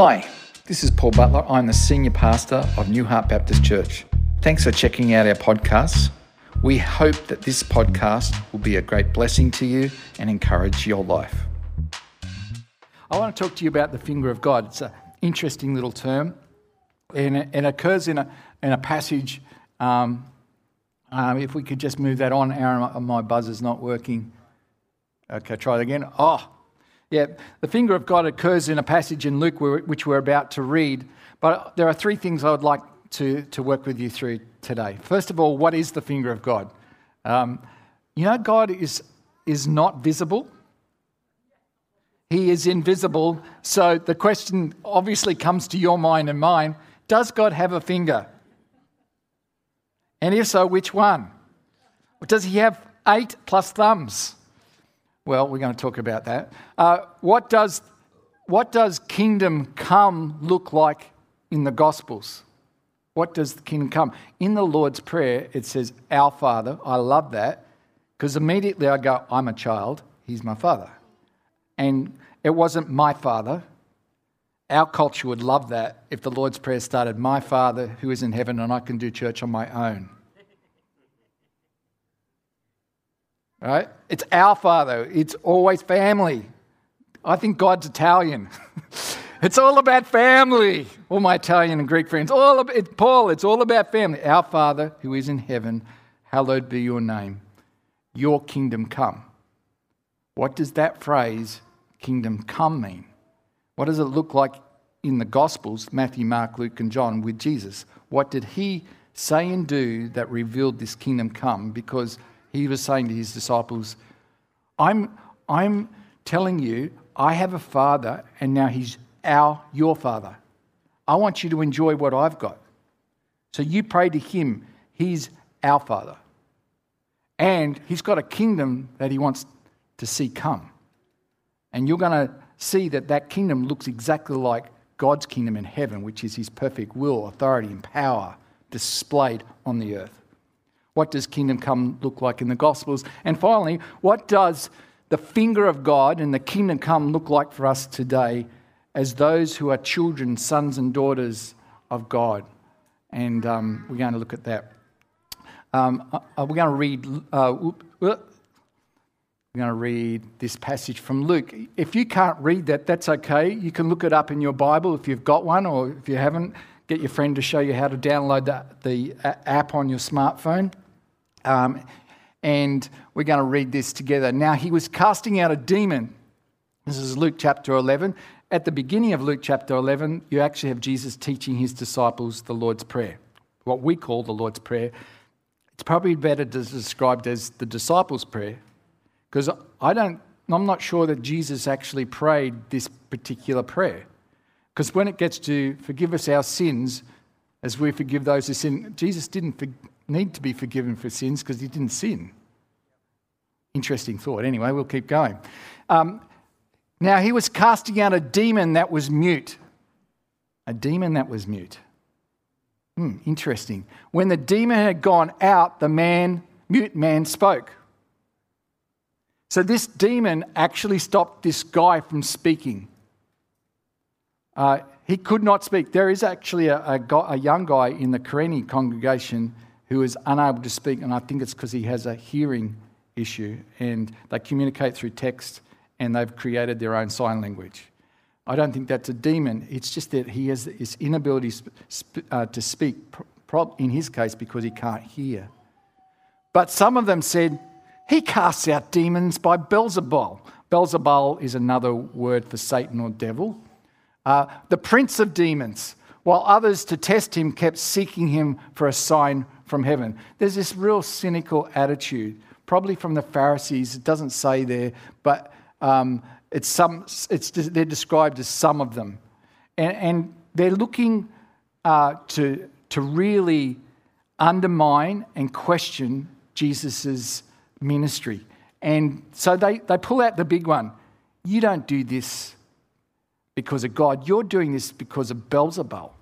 Hi, this is Paul Butler. I'm the senior pastor of New Heart Baptist Church. Thanks for checking out our podcasts. We hope that this podcast will be a great blessing to you and encourage your life. I want to talk to you about the finger of God. It's an interesting little term, and it, it occurs in a, in a passage. Um, um, if we could just move that on, Aaron, my buzzer's not working. Okay, try it again. Oh, yeah, the finger of God occurs in a passage in Luke which we're about to read. But there are three things I would like to, to work with you through today. First of all, what is the finger of God? Um, you know, God is, is not visible, He is invisible. So the question obviously comes to your mind and mine Does God have a finger? And if so, which one? Does He have eight plus thumbs? Well, we're going to talk about that. Uh, what, does, what does kingdom come look like in the Gospels? What does the kingdom come? In the Lord's Prayer, it says, Our Father. I love that because immediately I go, I'm a child, He's my Father. And it wasn't my Father. Our culture would love that if the Lord's Prayer started, My Father who is in heaven, and I can do church on my own. Right? It's our Father. It's always family. I think God's Italian. it's all about family. All my Italian and Greek friends, all about, Paul, it's all about family. Our Father who is in heaven, hallowed be your name. Your kingdom come. What does that phrase, kingdom come, mean? What does it look like in the Gospels, Matthew, Mark, Luke, and John, with Jesus? What did he say and do that revealed this kingdom come? Because he was saying to his disciples, I'm, I'm telling you, I have a father, and now he's our, your father. I want you to enjoy what I've got. So you pray to him. He's our father. And he's got a kingdom that he wants to see come. And you're going to see that that kingdom looks exactly like God's kingdom in heaven, which is his perfect will, authority, and power displayed on the earth. What does kingdom come look like in the Gospels? And finally, what does the finger of God and the kingdom come look like for us today as those who are children, sons, and daughters of God? And um, we're going to look at that. Um, uh, we're going to read. Uh, we're going to read this passage from Luke. If you can't read that, that's okay. You can look it up in your Bible if you've got one, or if you haven't, get your friend to show you how to download the, the app on your smartphone. Um, and we're going to read this together. Now, he was casting out a demon. This is Luke chapter 11. At the beginning of Luke chapter 11, you actually have Jesus teaching his disciples the Lord's Prayer, what we call the Lord's Prayer. It's probably better described as the disciples' prayer, because I don't, I'm not sure that Jesus actually prayed this particular prayer. Because when it gets to forgive us our sins, as we forgive those who sin, Jesus didn't need to be forgiven for sins because he didn't sin. Interesting thought. Anyway, we'll keep going. Um, now, he was casting out a demon that was mute. A demon that was mute. Hmm, interesting. When the demon had gone out, the man, mute man, spoke. So this demon actually stopped this guy from speaking. Uh, he could not speak. There is actually a, a, a young guy in the Karenni congregation who is unable to speak, and I think it's because he has a hearing issue, and they communicate through text, and they've created their own sign language. I don't think that's a demon. It's just that he has this inability uh, to speak, in his case, because he can't hear. But some of them said, he casts out demons by Beelzebul. Beelzebul is another word for Satan or devil. Uh, the prince of demons, while others to test him kept seeking him for a sign from heaven. There's this real cynical attitude, probably from the Pharisees. It doesn't say there, but um, it's some, it's, they're described as some of them. And, and they're looking uh, to, to really undermine and question Jesus' ministry. And so they, they pull out the big one. You don't do this because of God, you're doing this because of Beelzebul.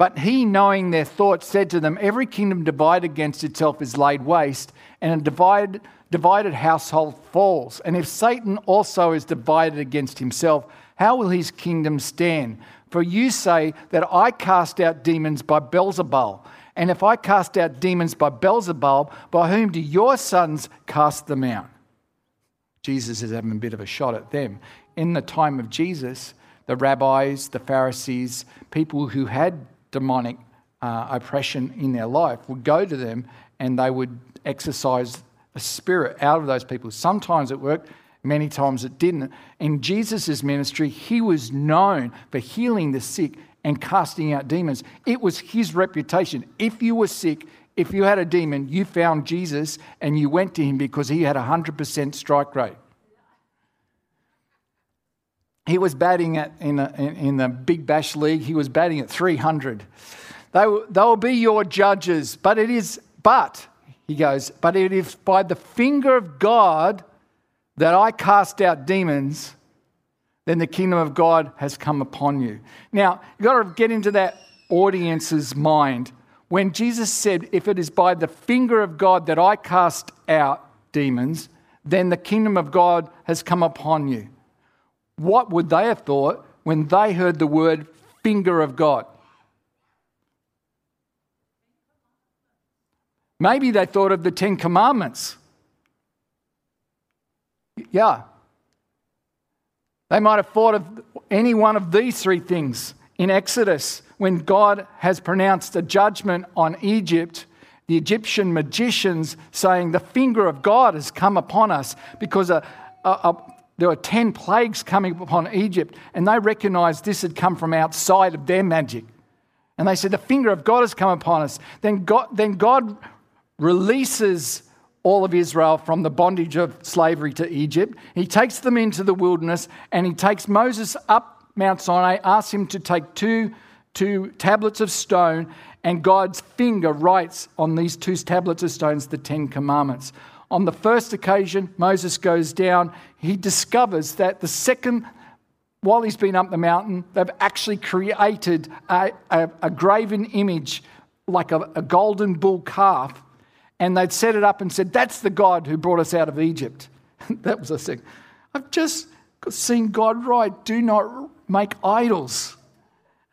But he, knowing their thoughts, said to them, Every kingdom divided against itself is laid waste, and a divided, divided household falls. And if Satan also is divided against himself, how will his kingdom stand? For you say that I cast out demons by Beelzebul. And if I cast out demons by Beelzebul, by whom do your sons cast them out? Jesus is having a bit of a shot at them. In the time of Jesus, the rabbis, the Pharisees, people who had demonic uh, oppression in their life would go to them and they would exorcise a spirit out of those people. Sometimes it worked, many times it didn't. In Jesus' ministry, he was known for healing the sick and casting out demons. It was his reputation. If you were sick, if you had a demon, you found Jesus and you went to him because he had a 100% strike rate. He was batting at, in, a, in the Big Bash League, he was batting at 300. They, they will be your judges, but it is, but, he goes, but it is by the finger of God that I cast out demons, then the kingdom of God has come upon you. Now, you've got to get into that audience's mind. When Jesus said, If it is by the finger of God that I cast out demons, then the kingdom of God has come upon you. What would they have thought when they heard the word finger of God? Maybe they thought of the Ten Commandments. Yeah. They might have thought of any one of these three things. In Exodus, when God has pronounced a judgment on Egypt, the Egyptian magicians saying, The finger of God has come upon us because a, a, a, there were 10 plagues coming upon Egypt, and they recognized this had come from outside of their magic. And they said, The finger of God has come upon us. Then God, then God releases all of Israel from the bondage of slavery to Egypt. He takes them into the wilderness and he takes Moses up Mount Sinai, asks him to take two, two tablets of stone, and God's finger writes on these two tablets of stones the Ten Commandments. On the first occasion, Moses goes down. He discovers that the second, while he's been up the mountain, they've actually created a, a, a graven image like a, a golden bull calf and they'd set it up and said, That's the God who brought us out of Egypt. that was a thing. I've just seen God write, Do not make idols.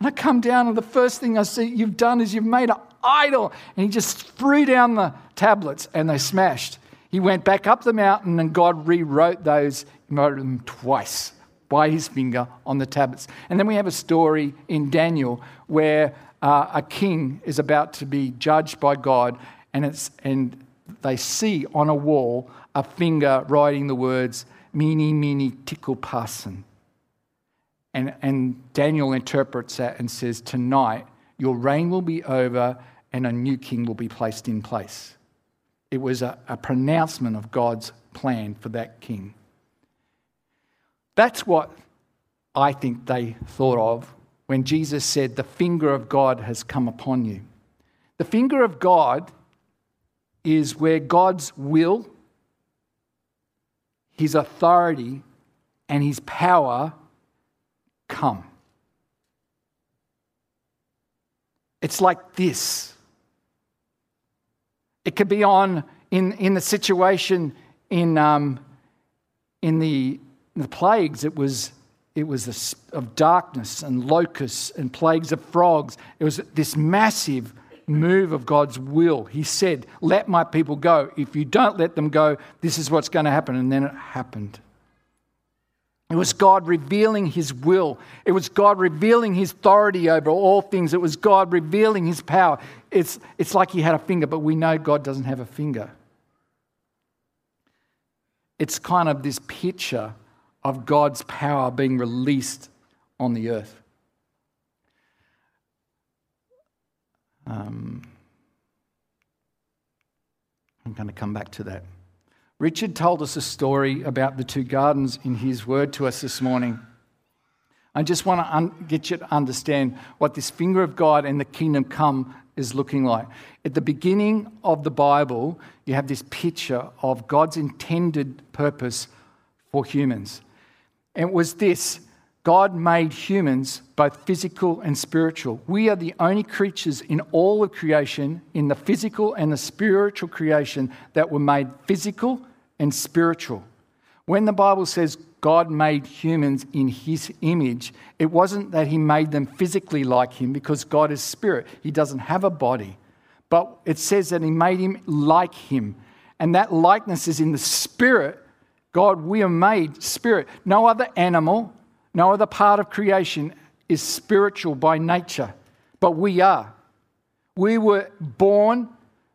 And I come down, and the first thing I see you've done is you've made an idol. And he just threw down the tablets and they smashed. He went back up the mountain, and God rewrote those, wrote them twice by his finger on the tablets. And then we have a story in Daniel where uh, a king is about to be judged by God, and, it's, and they see on a wall a finger writing the words, Mene, mene, tekel parsin. And, and Daniel interprets that and says, Tonight, your reign will be over and a new king will be placed in place. It was a, a pronouncement of God's plan for that king. That's what I think they thought of when Jesus said, The finger of God has come upon you. The finger of God is where God's will, His authority, and His power come. It's like this. It could be on in, in the situation in, um, in, the, in the plagues, it was, it was a, of darkness and locusts and plagues of frogs. It was this massive move of God's will. He said, Let my people go. If you don't let them go, this is what's going to happen. And then it happened. It was God revealing His will. It was God revealing His authority over all things. It was God revealing His power. It's, it's like He had a finger, but we know God doesn't have a finger. It's kind of this picture of God's power being released on the earth. Um, I'm going to come back to that. Richard told us a story about the two gardens in his word to us this morning. I just want to un- get you to understand what this finger of God and the kingdom come is looking like. At the beginning of the Bible, you have this picture of God's intended purpose for humans. And it was this God made humans both physical and spiritual. We are the only creatures in all of creation, in the physical and the spiritual creation, that were made physical and spiritual. When the Bible says God made humans in his image, it wasn't that he made them physically like him because God is spirit. He doesn't have a body. But it says that he made him like him. And that likeness is in the spirit. God, we are made spirit. No other animal, no other part of creation is spiritual by nature, but we are. We were born,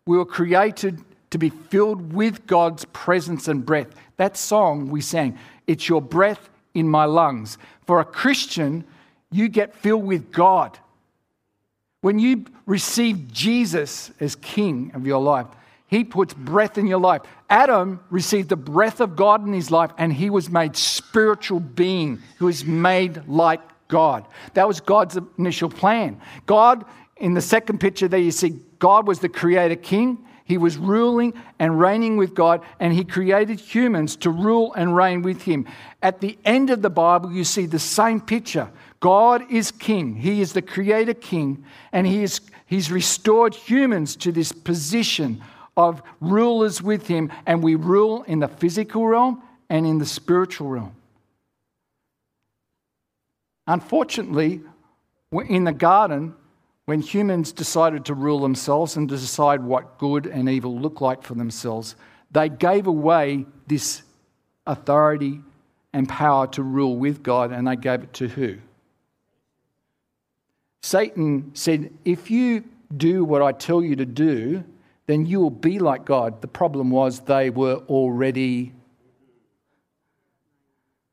we were created to be filled with God's presence and breath. That song we sang, it's your breath in my lungs. For a Christian, you get filled with God. When you receive Jesus as King of your life, He puts breath in your life. Adam received the breath of God in his life, and he was made spiritual being who is made like God. That was God's initial plan. God, in the second picture there, you see God was the creator king. He was ruling and reigning with God, and he created humans to rule and reign with him. At the end of the Bible, you see the same picture. God is king, he is the creator king, and he is, he's restored humans to this position of rulers with him, and we rule in the physical realm and in the spiritual realm. Unfortunately, in the garden, when humans decided to rule themselves and to decide what good and evil looked like for themselves, they gave away this authority and power to rule with God, and they gave it to who? Satan said, If you do what I tell you to do, then you will be like God. The problem was they were already.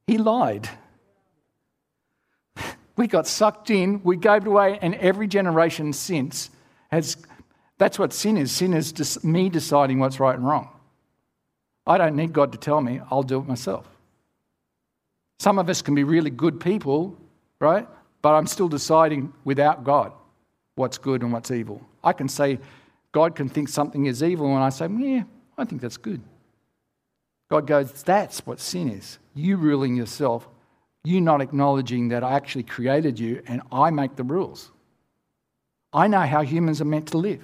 He lied. We got sucked in, we gave it away, and every generation since has. That's what sin is. Sin is just me deciding what's right and wrong. I don't need God to tell me, I'll do it myself. Some of us can be really good people, right? But I'm still deciding without God what's good and what's evil. I can say, God can think something is evil, and I say, yeah, I think that's good. God goes, that's what sin is. You ruling yourself you not acknowledging that I actually created you and I make the rules. I know how humans are meant to live.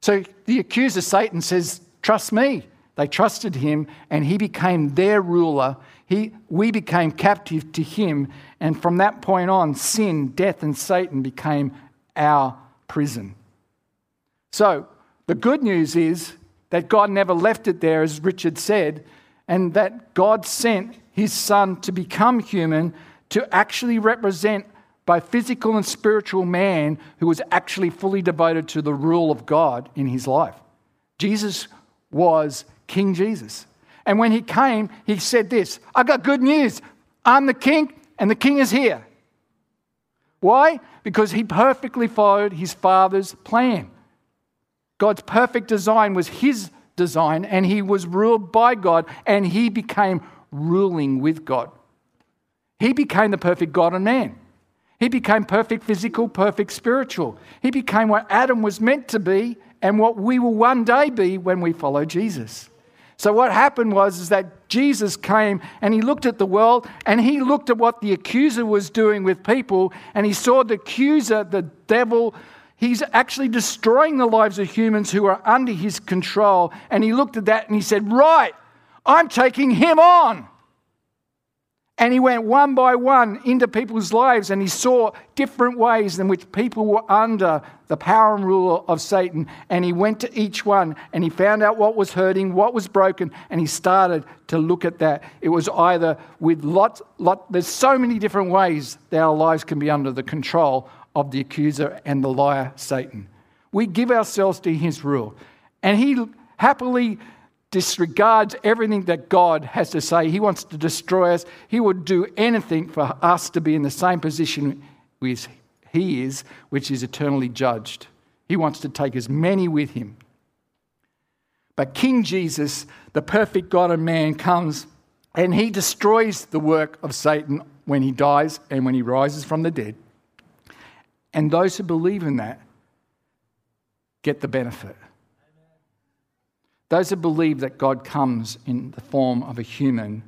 So the accuser, Satan, says, Trust me. They trusted him and he became their ruler. He, we became captive to him. And from that point on, sin, death, and Satan became our prison. So the good news is that God never left it there, as Richard said, and that God sent his son to become human to actually represent both physical and spiritual man who was actually fully devoted to the rule of God in his life. Jesus was King Jesus. And when he came, he said this I got good news. I'm the king, and the king is here. Why? Because he perfectly followed his father's plan. God's perfect design was his design, and he was ruled by God, and he became ruling with God. He became the perfect God and man. He became perfect physical, perfect spiritual. He became what Adam was meant to be and what we will one day be when we follow Jesus. So what happened was is that Jesus came and he looked at the world and he looked at what the accuser was doing with people and he saw the accuser, the devil, he's actually destroying the lives of humans who are under his control. And he looked at that and he said, "Right, I'm taking him on. And he went one by one into people's lives and he saw different ways in which people were under the power and rule of Satan. And he went to each one and he found out what was hurting, what was broken, and he started to look at that. It was either with lots, lot, there's so many different ways that our lives can be under the control of the accuser and the liar, Satan. We give ourselves to his rule. And he happily disregards everything that God has to say. He wants to destroy us. He would do anything for us to be in the same position as He is, which is eternally judged. He wants to take as many with Him. But King Jesus, the perfect God and man, comes and He destroys the work of Satan when He dies and when He rises from the dead. And those who believe in that get the benefit. Those who believe that God comes in the form of a human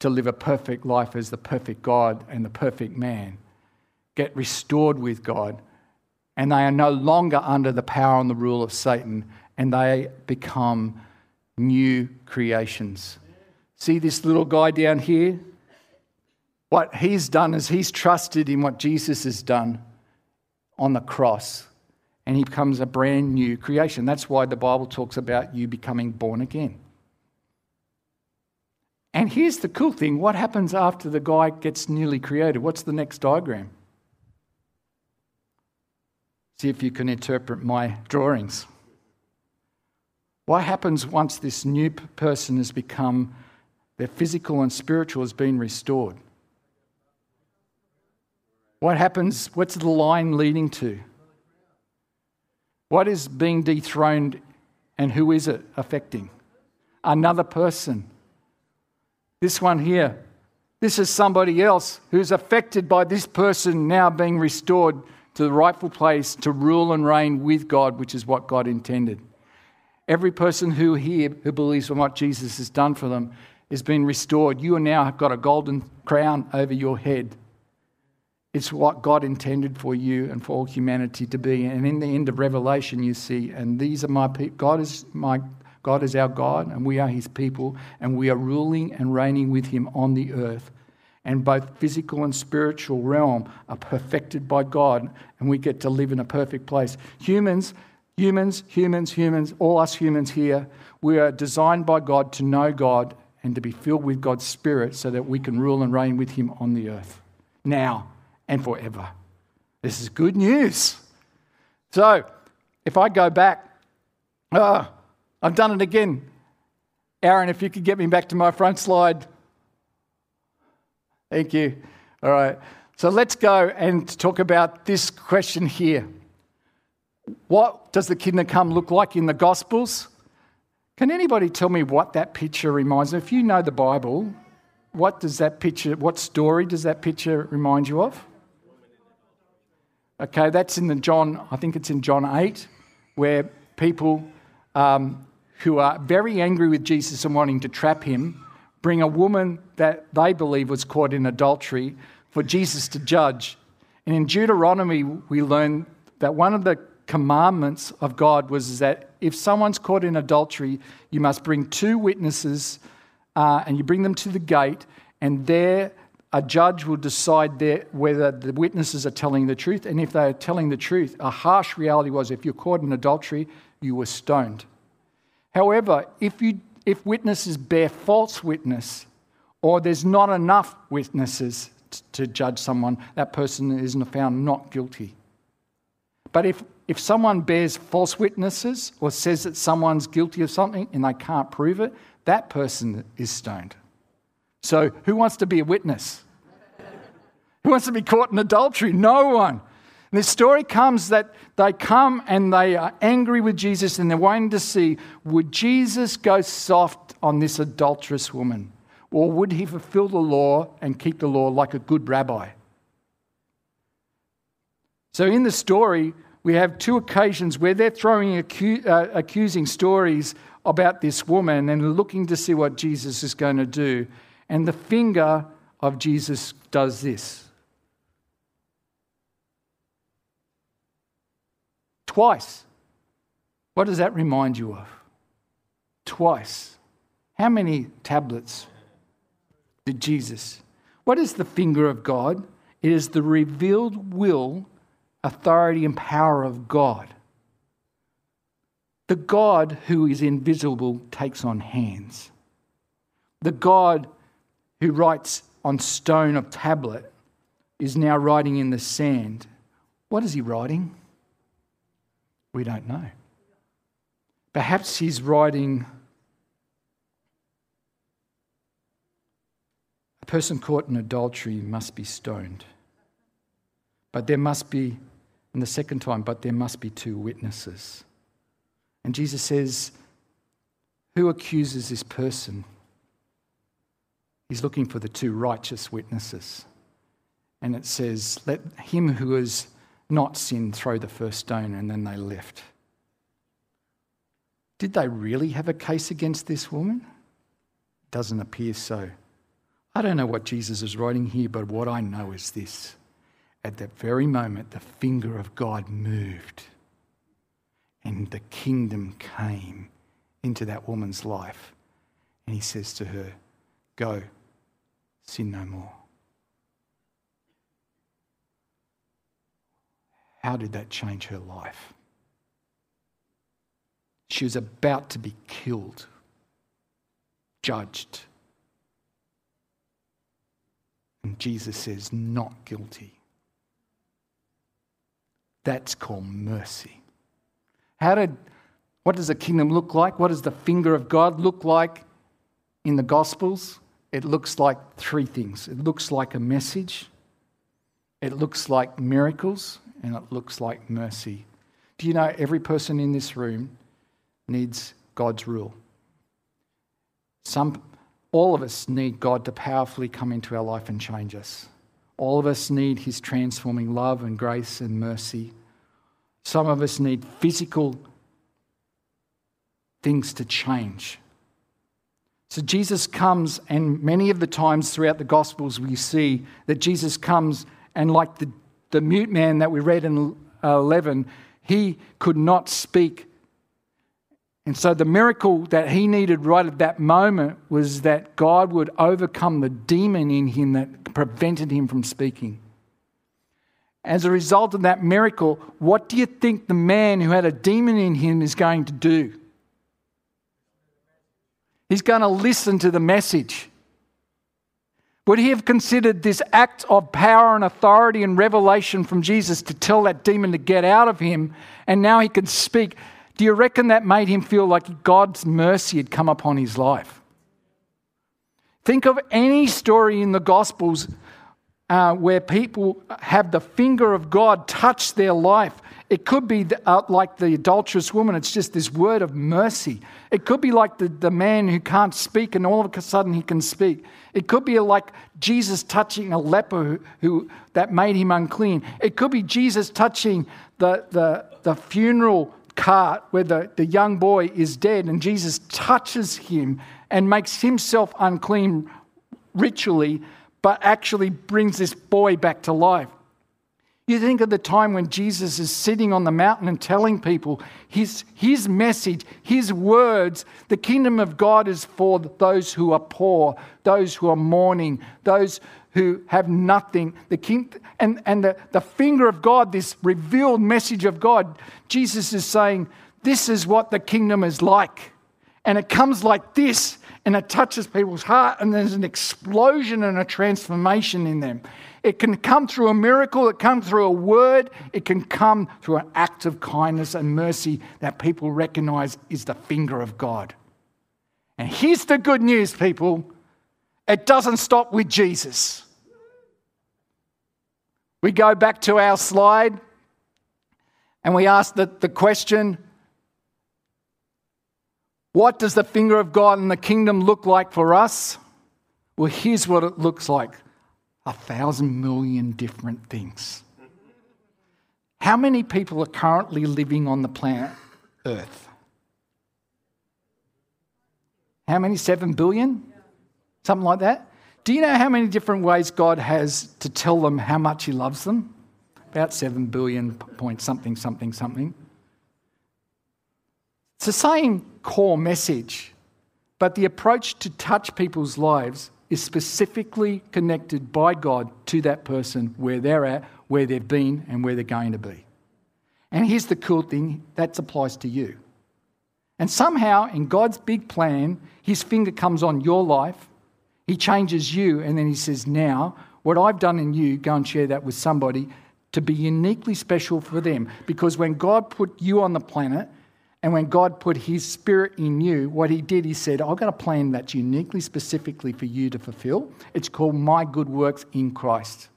to live a perfect life as the perfect God and the perfect man get restored with God, and they are no longer under the power and the rule of Satan, and they become new creations. See this little guy down here? What he's done is he's trusted in what Jesus has done on the cross, and he becomes a brand new creation. That's why the Bible talks about you becoming born again. And here's the cool thing what happens after the guy gets newly created? What's the next diagram? See if you can interpret my drawings. What happens once this new person has become, their physical and spiritual has been restored? What happens? What's the line leading to? What is being dethroned and who is it affecting? Another person. This one here. This is somebody else who's affected by this person now being restored to the rightful place to rule and reign with God, which is what God intended. Every person who here who believes in what Jesus has done for them is being restored. You now have got a golden crown over your head. It's what God intended for you and for all humanity to be. And in the end of Revelation, you see, and these are my people. God is my God is our God, and we are His people, and we are ruling and reigning with Him on the earth and both physical and spiritual realm are perfected by God, and we get to live in a perfect place. Humans, humans, humans, humans, all us humans here, we are designed by God to know God and to be filled with God's Spirit so that we can rule and reign with Him on the earth, now and forever. This is good news. So, if I go back, oh, I've done it again. Aaron, if you could get me back to my front slide. Thank you. All right. So let's go and talk about this question here. What does the kingdom come look like in the Gospels? Can anybody tell me what that picture reminds me? If you know the Bible, what does that picture, what story does that picture remind you of? Okay, that's in the John, I think it's in John 8, where people um, who are very angry with Jesus and wanting to trap him bring a woman that they believe was caught in adultery for Jesus to judge. And in Deuteronomy, we learn that one of the commandments of God was that if someone's caught in adultery, you must bring two witnesses uh, and you bring them to the gate, and there a judge will decide whether the witnesses are telling the truth. And if they are telling the truth, a harsh reality was if you're caught in adultery, you were stoned. However, if you if witnesses bear false witness or there's not enough witnesses to judge someone, that person is found not guilty. But if, if someone bears false witnesses or says that someone's guilty of something and they can't prove it, that person is stoned. So, who wants to be a witness? who wants to be caught in adultery? No one. And the story comes that they come and they are angry with Jesus and they're waiting to see would Jesus go soft on this adulterous woman? Or would he fulfill the law and keep the law like a good rabbi? So, in the story, we have two occasions where they're throwing acu- uh, accusing stories about this woman and looking to see what Jesus is going to do. And the finger of Jesus does this. Twice. What does that remind you of? Twice. How many tablets did Jesus? What is the finger of God? It is the revealed will, authority, and power of God. The God who is invisible takes on hands. The God who writes on stone of tablet is now writing in the sand. What is he writing? We don't know. Perhaps he's writing a person caught in adultery must be stoned. But there must be, in the second time, but there must be two witnesses. And Jesus says, Who accuses this person? He's looking for the two righteous witnesses. And it says, Let him who has not sinned throw the first stone, and then they left. Did they really have a case against this woman? Doesn't appear so. I don't know what Jesus is writing here, but what I know is this. At that very moment, the finger of God moved, and the kingdom came into that woman's life. And he says to her, Go, sin no more. How did that change her life? She was about to be killed, judged. And Jesus says, not guilty. That's called mercy. How did, what does the kingdom look like? What does the finger of God look like in the Gospels? It looks like three things it looks like a message, it looks like miracles, and it looks like mercy. Do you know every person in this room needs God's rule? Some, all of us need God to powerfully come into our life and change us. All of us need His transforming love and grace and mercy. Some of us need physical things to change. So Jesus comes, and many of the times throughout the Gospels, we see that Jesus comes, and like the, the mute man that we read in uh, 11, he could not speak. And so the miracle that he needed right at that moment was that God would overcome the demon in him that prevented him from speaking. As a result of that miracle, what do you think the man who had a demon in him is going to do? He's going to listen to the message. Would he have considered this act of power and authority and revelation from Jesus to tell that demon to get out of him and now he can speak? Do you reckon that made him feel like God's mercy had come upon his life? Think of any story in the Gospels uh, where people have the finger of God touch their life. It could be uh, like the adulterous woman, it's just this word of mercy. It could be like the, the man who can't speak and all of a sudden he can speak. It could be like Jesus touching a leper who, who that made him unclean. It could be Jesus touching the, the, the funeral cart where the, the young boy is dead and Jesus touches him and makes himself unclean ritually but actually brings this boy back to life. You think of the time when Jesus is sitting on the mountain and telling people his, his message, his words. The kingdom of God is for those who are poor, those who are mourning, those who have nothing. The king, and and the, the finger of God, this revealed message of God, Jesus is saying, This is what the kingdom is like. And it comes like this and it touches people's heart, and there's an explosion and a transformation in them. It can come through a miracle, it can come through a word, it can come through an act of kindness and mercy that people recognize is the finger of God. And here's the good news, people it doesn't stop with Jesus. We go back to our slide and we ask the, the question what does the finger of God in the kingdom look like for us? Well, here's what it looks like a thousand million different things. How many people are currently living on the planet Earth? How many? Seven billion? Something like that? Do you know how many different ways God has to tell them how much He loves them? About seven billion point something, something, something. It's the same core message, but the approach to touch people's lives is specifically connected by God to that person where they're at, where they've been, and where they're going to be. And here's the cool thing that applies to you. And somehow, in God's big plan, his finger comes on your life, he changes you, and then he says, Now, what I've done in you, go and share that with somebody to be uniquely special for them. Because when God put you on the planet, and when God put His Spirit in you, what He did, He said, I've got a plan that's uniquely, specifically for you to fulfill. It's called My Good Works in Christ.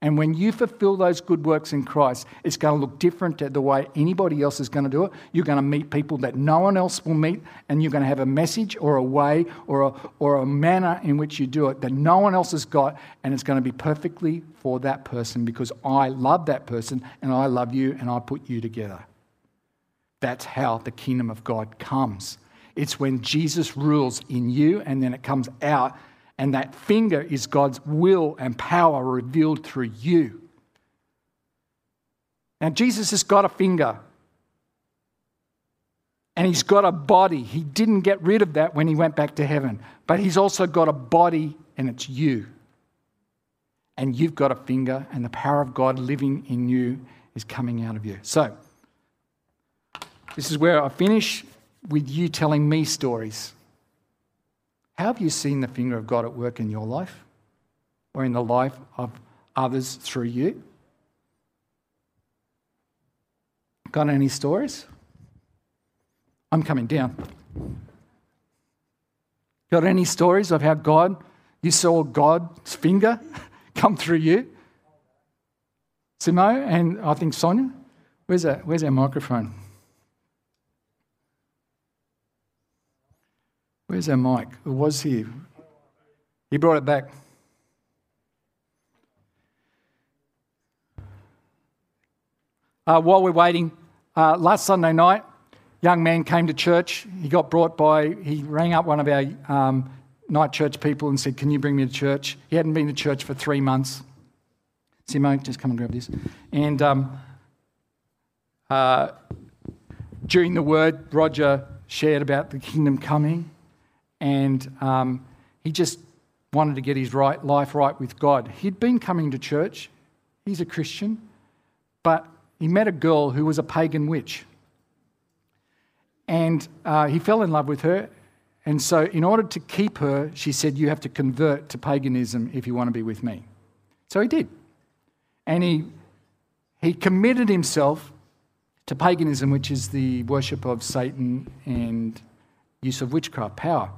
And when you fulfill those good works in Christ, it's going to look different to the way anybody else is going to do it. You're going to meet people that no one else will meet, and you're going to have a message or a way or a, or a manner in which you do it that no one else has got, and it's going to be perfectly for that person because I love that person and I love you and I put you together. That's how the kingdom of God comes. It's when Jesus rules in you and then it comes out, and that finger is God's will and power revealed through you. Now, Jesus has got a finger. And he's got a body. He didn't get rid of that when he went back to heaven. But he's also got a body, and it's you. And you've got a finger, and the power of God living in you is coming out of you. So, this is where I finish with you telling me stories. How have you seen the finger of God at work in your life or in the life of others through you? Got any stories? I'm coming down. Got any stories of how God, you saw God's finger come through you? Simo and I think Sonia? Where's that? Where's our microphone? Where's our mic? It was here. He brought it back. Uh, while we're waiting, uh, last Sunday night, young man came to church. He got brought by, he rang up one of our um, night church people and said, Can you bring me to church? He hadn't been to church for three months. Simo, just come and grab this. And um, uh, during the word, Roger shared about the kingdom coming, and um, he just wanted to get his right, life right with God. He'd been coming to church, he's a Christian, but he met a girl who was a pagan witch. And uh, he fell in love with her. And so, in order to keep her, she said, You have to convert to paganism if you want to be with me. So he did. And he, he committed himself to paganism, which is the worship of Satan and use of witchcraft power.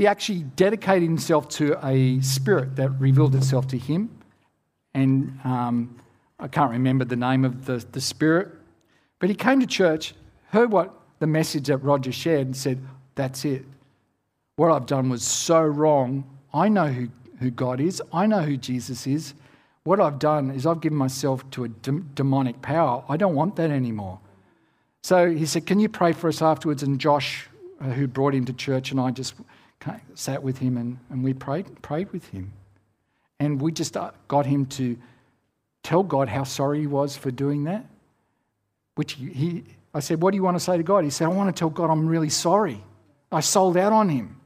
He actually dedicated himself to a spirit that revealed itself to him. And um, I can't remember the name of the, the spirit. But he came to church, heard what the message that Roger shared, and said, That's it. What I've done was so wrong. I know who, who God is, I know who Jesus is. What I've done is I've given myself to a de- demonic power. I don't want that anymore. So he said, Can you pray for us afterwards? And Josh, uh, who brought him to church, and I just sat with him and, and we prayed, prayed with him. And we just uh, got him to tell God how sorry he was for doing that. Which he, I said, What do you want to say to God? He said, I want to tell God I'm really sorry. I sold out on him.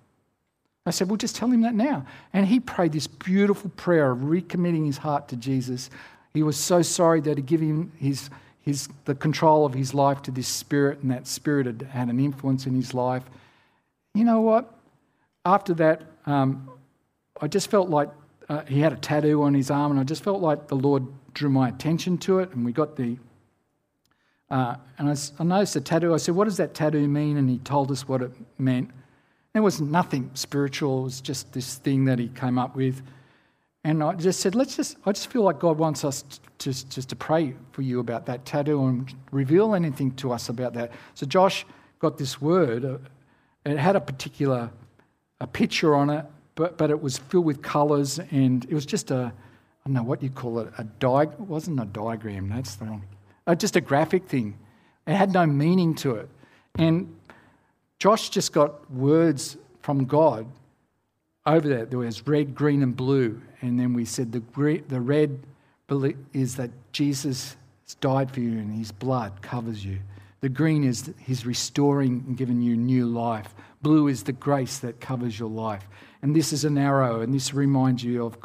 I said, Well, just tell him that now. And he prayed this beautiful prayer of recommitting his heart to Jesus. He was so sorry that he gave him his, his, the control of his life to this spirit, and that spirit had had an influence in his life. You know what? After that, um, I just felt like uh, he had a tattoo on his arm, and I just felt like the Lord drew my attention to it, and we got the. Uh, and I, I, noticed the tattoo. I said, "What does that tattoo mean?" And he told us what it meant. It was nothing spiritual. It was just this thing that he came up with. And I just said, "Let's just." I just feel like God wants us to, just just to pray for you about that tattoo and reveal anything to us about that. So Josh got this word. Uh, it had a particular a picture on it, but, but it was filled with colours and it was just a, I don't know what you call it, a di- it wasn't a diagram, that's the wrong, uh, just a graphic thing. It had no meaning to it. And Josh just got words from God over that. There was red, green, and blue. And then we said the, the red is that Jesus has died for you and his blood covers you. The green is he's restoring and giving you new life. Blue is the grace that covers your life. And this is an arrow, and this reminds you of.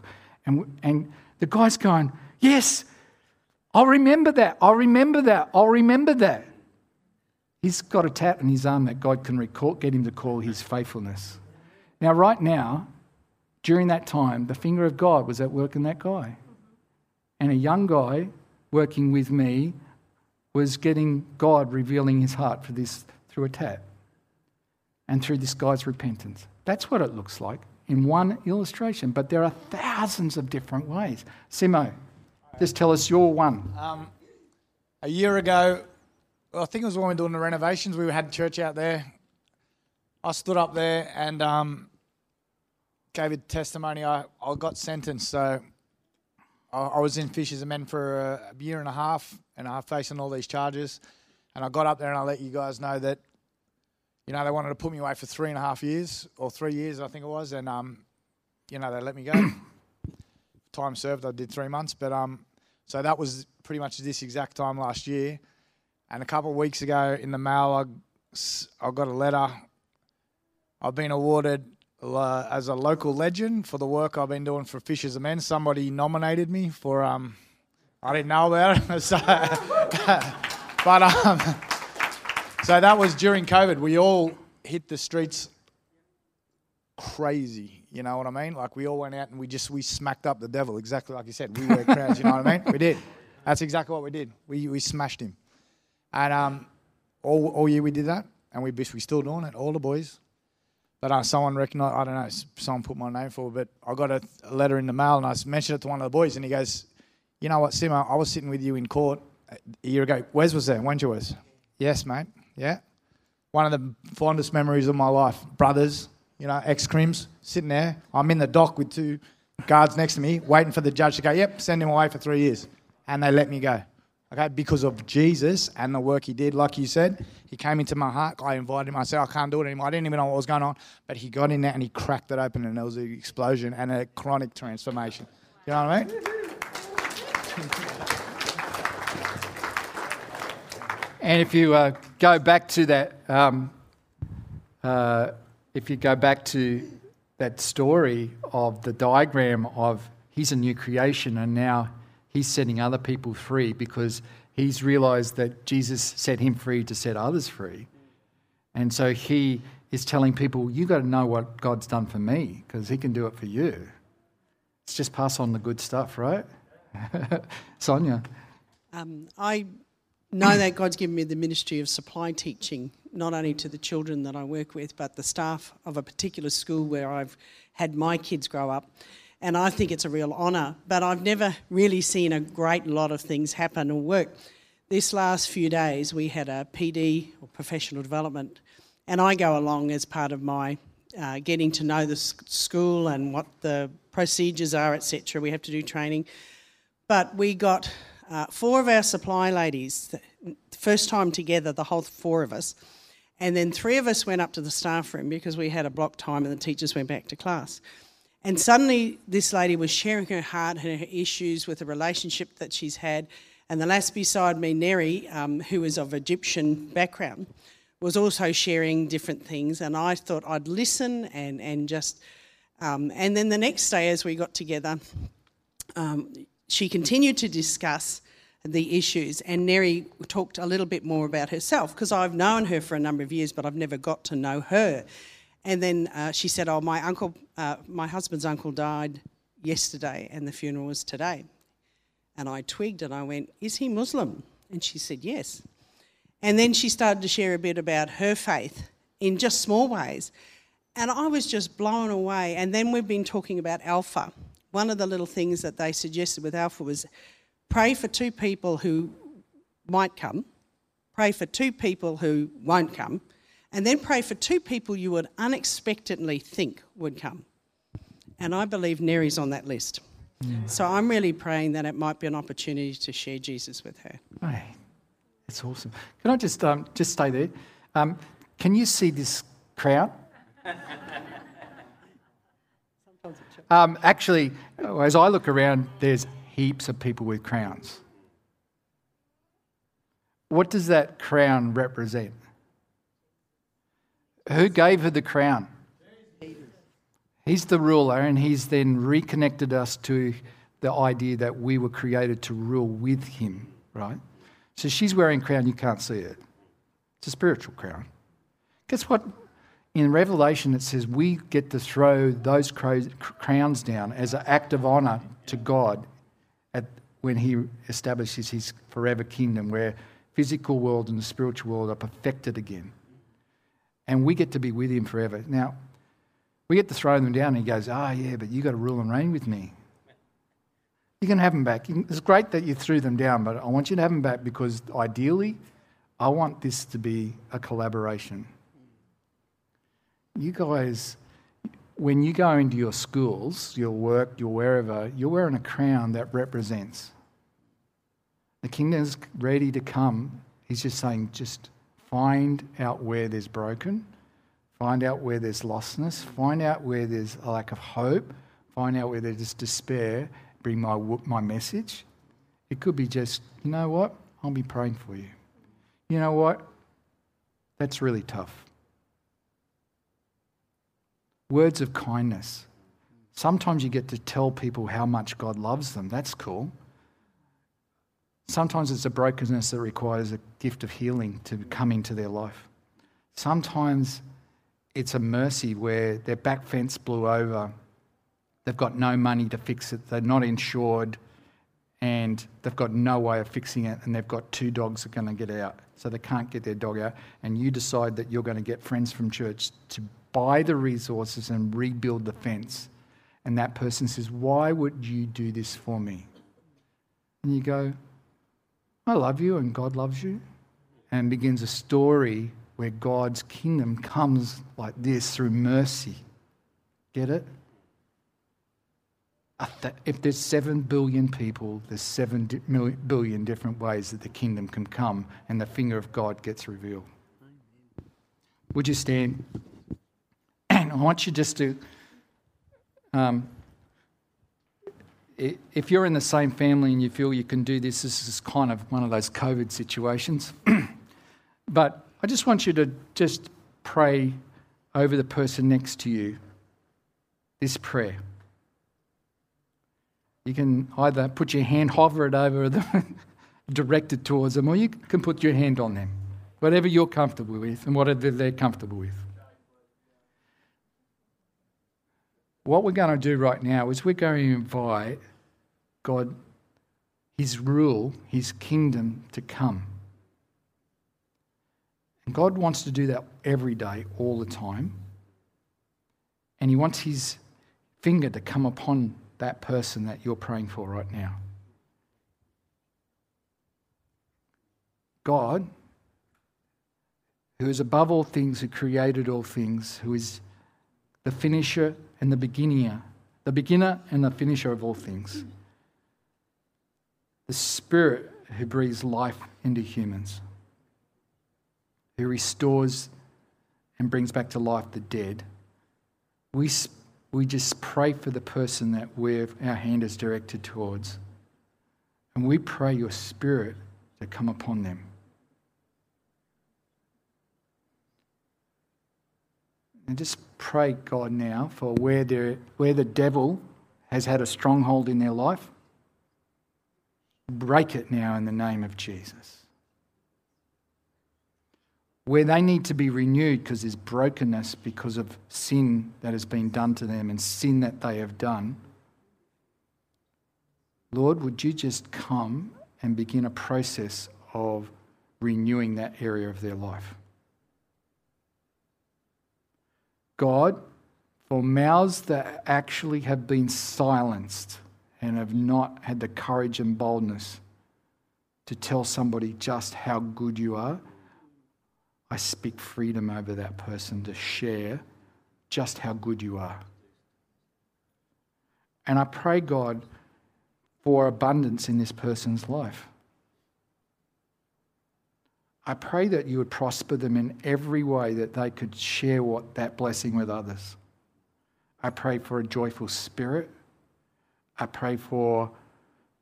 And, and the guy's going, Yes, I'll remember that. I'll remember that. I'll remember that. He's got a tat on his arm that God can recall, get him to call his faithfulness. Now, right now, during that time, the finger of God was at work in that guy. And a young guy working with me was getting God revealing his heart for this through a tat and through this guy's repentance. That's what it looks like in one illustration, but there are thousands of different ways. Simo, just tell us your one. Um, a year ago, I think it was when we were doing the renovations, we had church out there. I stood up there and um, gave a testimony. I, I got sentenced, so I, I was in Fishers of Men for a, a year and a half, and I'm facing all these charges. And I got up there and I let you guys know that you know, they wanted to put me away for three and a half years or three years, I think it was, and um, you know, they let me go. time served, I did three months, but um, so that was pretty much this exact time last year. And a couple of weeks ago in the mail, I I got a letter. I've been awarded uh, as a local legend for the work I've been doing for Fishers of Men. Somebody nominated me for. Um, I didn't know about it, so, but um, so that was during COVID. We all hit the streets crazy. You know what I mean? Like we all went out and we just we smacked up the devil exactly like you said. We were crowds. You know what I mean? We did. That's exactly what we did. We we smashed him, and um, all all year we did that, and we we still doing it. All the boys. But uh, someone recognised, I don't know, someone put my name forward, but I got a, a, letter in the mail and I mentioned it to one of the boys and he goes, You know what, Simo, I was sitting with you in court a year ago. Wes was there, weren't you, Wes? Yes, mate. Yeah. One of the fondest memories of my life. Brothers, you know, ex crims, sitting there. I'm in the dock with two guards next to me, waiting for the judge to go, Yep, send him away for three years. And they let me go okay, because of Jesus and the work he did. Like you said, he came into my heart. I invited him. I said, I can't do it anymore. I didn't even know what was going on. But he got in there and he cracked it open, and there was an explosion and a chronic transformation. You know what I mean? And if you uh, go back to that, um, uh, if you go back to that story of the diagram of he's a new creation and now he's setting other people free because he's realized that Jesus set him free to set others free. And so he is telling people, you've got to know what God's done for me because he can do it for you. It's just pass on the good stuff, right? Sonia. Um, I know that God's given me the ministry of supply teaching, not only to the children that I work with, but the staff of a particular school where I've had my kids grow up and I think it's a real honour. But I've never really seen a great lot of things happen or work. This last few days, we had a PD or professional development, and I go along as part of my uh, getting to know the school and what the procedures are, etc. We have to do training, but we got uh, four of our supply ladies, first time together, the whole four of us, and then three of us went up to the staff room because we had a block time and the teachers went back to class. And suddenly, this lady was sharing her heart and her issues with a relationship that she's had. And the lass beside me, Neri, um, who is of Egyptian background, was also sharing different things. And I thought I'd listen and, and just. Um, and then the next day, as we got together, um, she continued to discuss the issues. And Neri talked a little bit more about herself because I've known her for a number of years, but I've never got to know her. And then uh, she said, "Oh, my uncle, uh, my husband's uncle died yesterday, and the funeral was today." And I twigged and I went, "Is he Muslim?" And she said, "Yes." And then she started to share a bit about her faith in just small ways, and I was just blown away. And then we've been talking about Alpha. One of the little things that they suggested with Alpha was pray for two people who might come, pray for two people who won't come, and then pray for two people you would unexpectedly think would come. And I believe Neri's on that list. So I'm really praying that it might be an opportunity to share Jesus with her. Hey, that's awesome. Can I just um, just stay there? Um, can you see this crowd? um, actually, as I look around, there's heaps of people with crowns. What does that crown represent? Who gave her the crown? He's the ruler, and he's then reconnected us to the idea that we were created to rule with him, right? So she's wearing a crown, you can't see it. It's a spiritual crown. Guess what? In Revelation, it says we get to throw those crowns down as an act of honour to God at, when He establishes His forever kingdom, where physical world and the spiritual world are perfected again and we get to be with him forever. Now, we get to throw them down, and he goes, Ah, oh, yeah, but you've got to rule and reign with me. You can have them back. It's great that you threw them down, but I want you to have them back because ideally, I want this to be a collaboration. You guys, when you go into your schools, your work, your wherever, you're wearing a crown that represents. The kingdom is ready to come. He's just saying, just Find out where there's broken. Find out where there's lostness. Find out where there's a lack of hope. Find out where there's despair. Bring my, my message. It could be just, you know what? I'll be praying for you. You know what? That's really tough. Words of kindness. Sometimes you get to tell people how much God loves them. That's cool. Sometimes it's a brokenness that requires a gift of healing to come into their life. Sometimes it's a mercy where their back fence blew over. They've got no money to fix it. They're not insured and they've got no way of fixing it. And they've got two dogs that are going to get out. So they can't get their dog out. And you decide that you're going to get friends from church to buy the resources and rebuild the fence. And that person says, Why would you do this for me? And you go, I love you and God loves you. And begins a story where God's kingdom comes like this through mercy. Get it? If there's seven billion people, there's seven billion different ways that the kingdom can come and the finger of God gets revealed. Would you stand? I want you just to um, if you're in the same family and you feel you can do this, this is kind of one of those COVID situations. but I just want you to just pray over the person next to you this prayer. You can either put your hand, hover it over them, direct it towards them, or you can put your hand on them. Whatever you're comfortable with and whatever they're comfortable with. What we're going to do right now is we're going to invite God, His rule, His kingdom to come. And God wants to do that every day, all the time. And He wants His finger to come upon that person that you're praying for right now. God, who is above all things, who created all things, who is the finisher and the beginner, the beginner and the finisher of all things the Spirit who breathes life into humans, who restores and brings back to life the dead. We, we just pray for the person that we're, our hand is directed towards. And we pray your Spirit to come upon them. And just pray, God, now for where, where the devil has had a stronghold in their life Break it now in the name of Jesus. Where they need to be renewed because there's brokenness because of sin that has been done to them and sin that they have done. Lord, would you just come and begin a process of renewing that area of their life? God, for mouths that actually have been silenced and have not had the courage and boldness to tell somebody just how good you are, I speak freedom over that person to share just how good you are. And I pray, God, for abundance in this person's life. I pray that you would prosper them in every way that they could share what that blessing with others. I pray for a joyful spirit. I pray for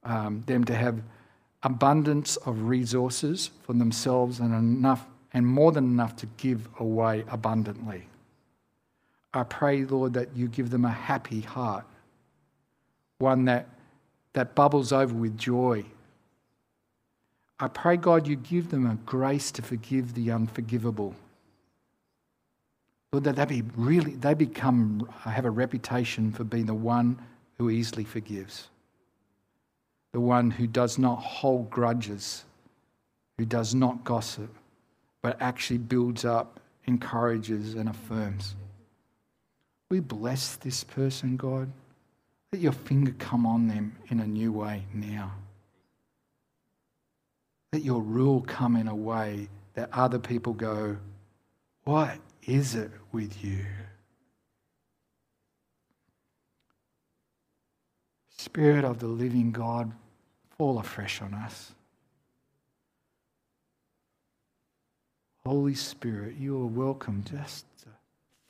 um, them to have abundance of resources for themselves and enough and more than enough to give away abundantly. I pray, Lord, that you give them a happy heart, one that, that bubbles over with joy. I pray, God, you give them a grace to forgive the unforgivable. Lord, that they be really they become uh, have a reputation for being the one who easily forgives, the one who does not hold grudges, who does not gossip, but actually builds up, encourages, and affirms. We bless this person, God. Let your finger come on them in a new way now. Let your rule come in a way that other people go, What is it with you? Spirit of the living God, fall afresh on us. Holy Spirit, you are welcome just to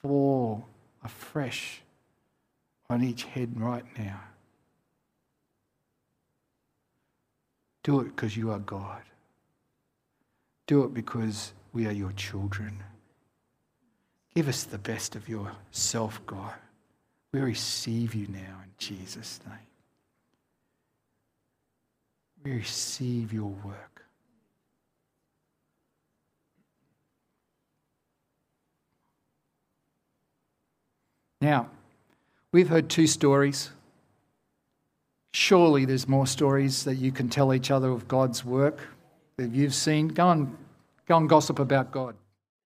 fall afresh on each head right now. Do it because you are God. Do it because we are your children. Give us the best of yourself, God. We receive you now in Jesus' name. We receive your work. Now, we've heard two stories. Surely there's more stories that you can tell each other of God's work that you've seen. Go and, go and gossip about God.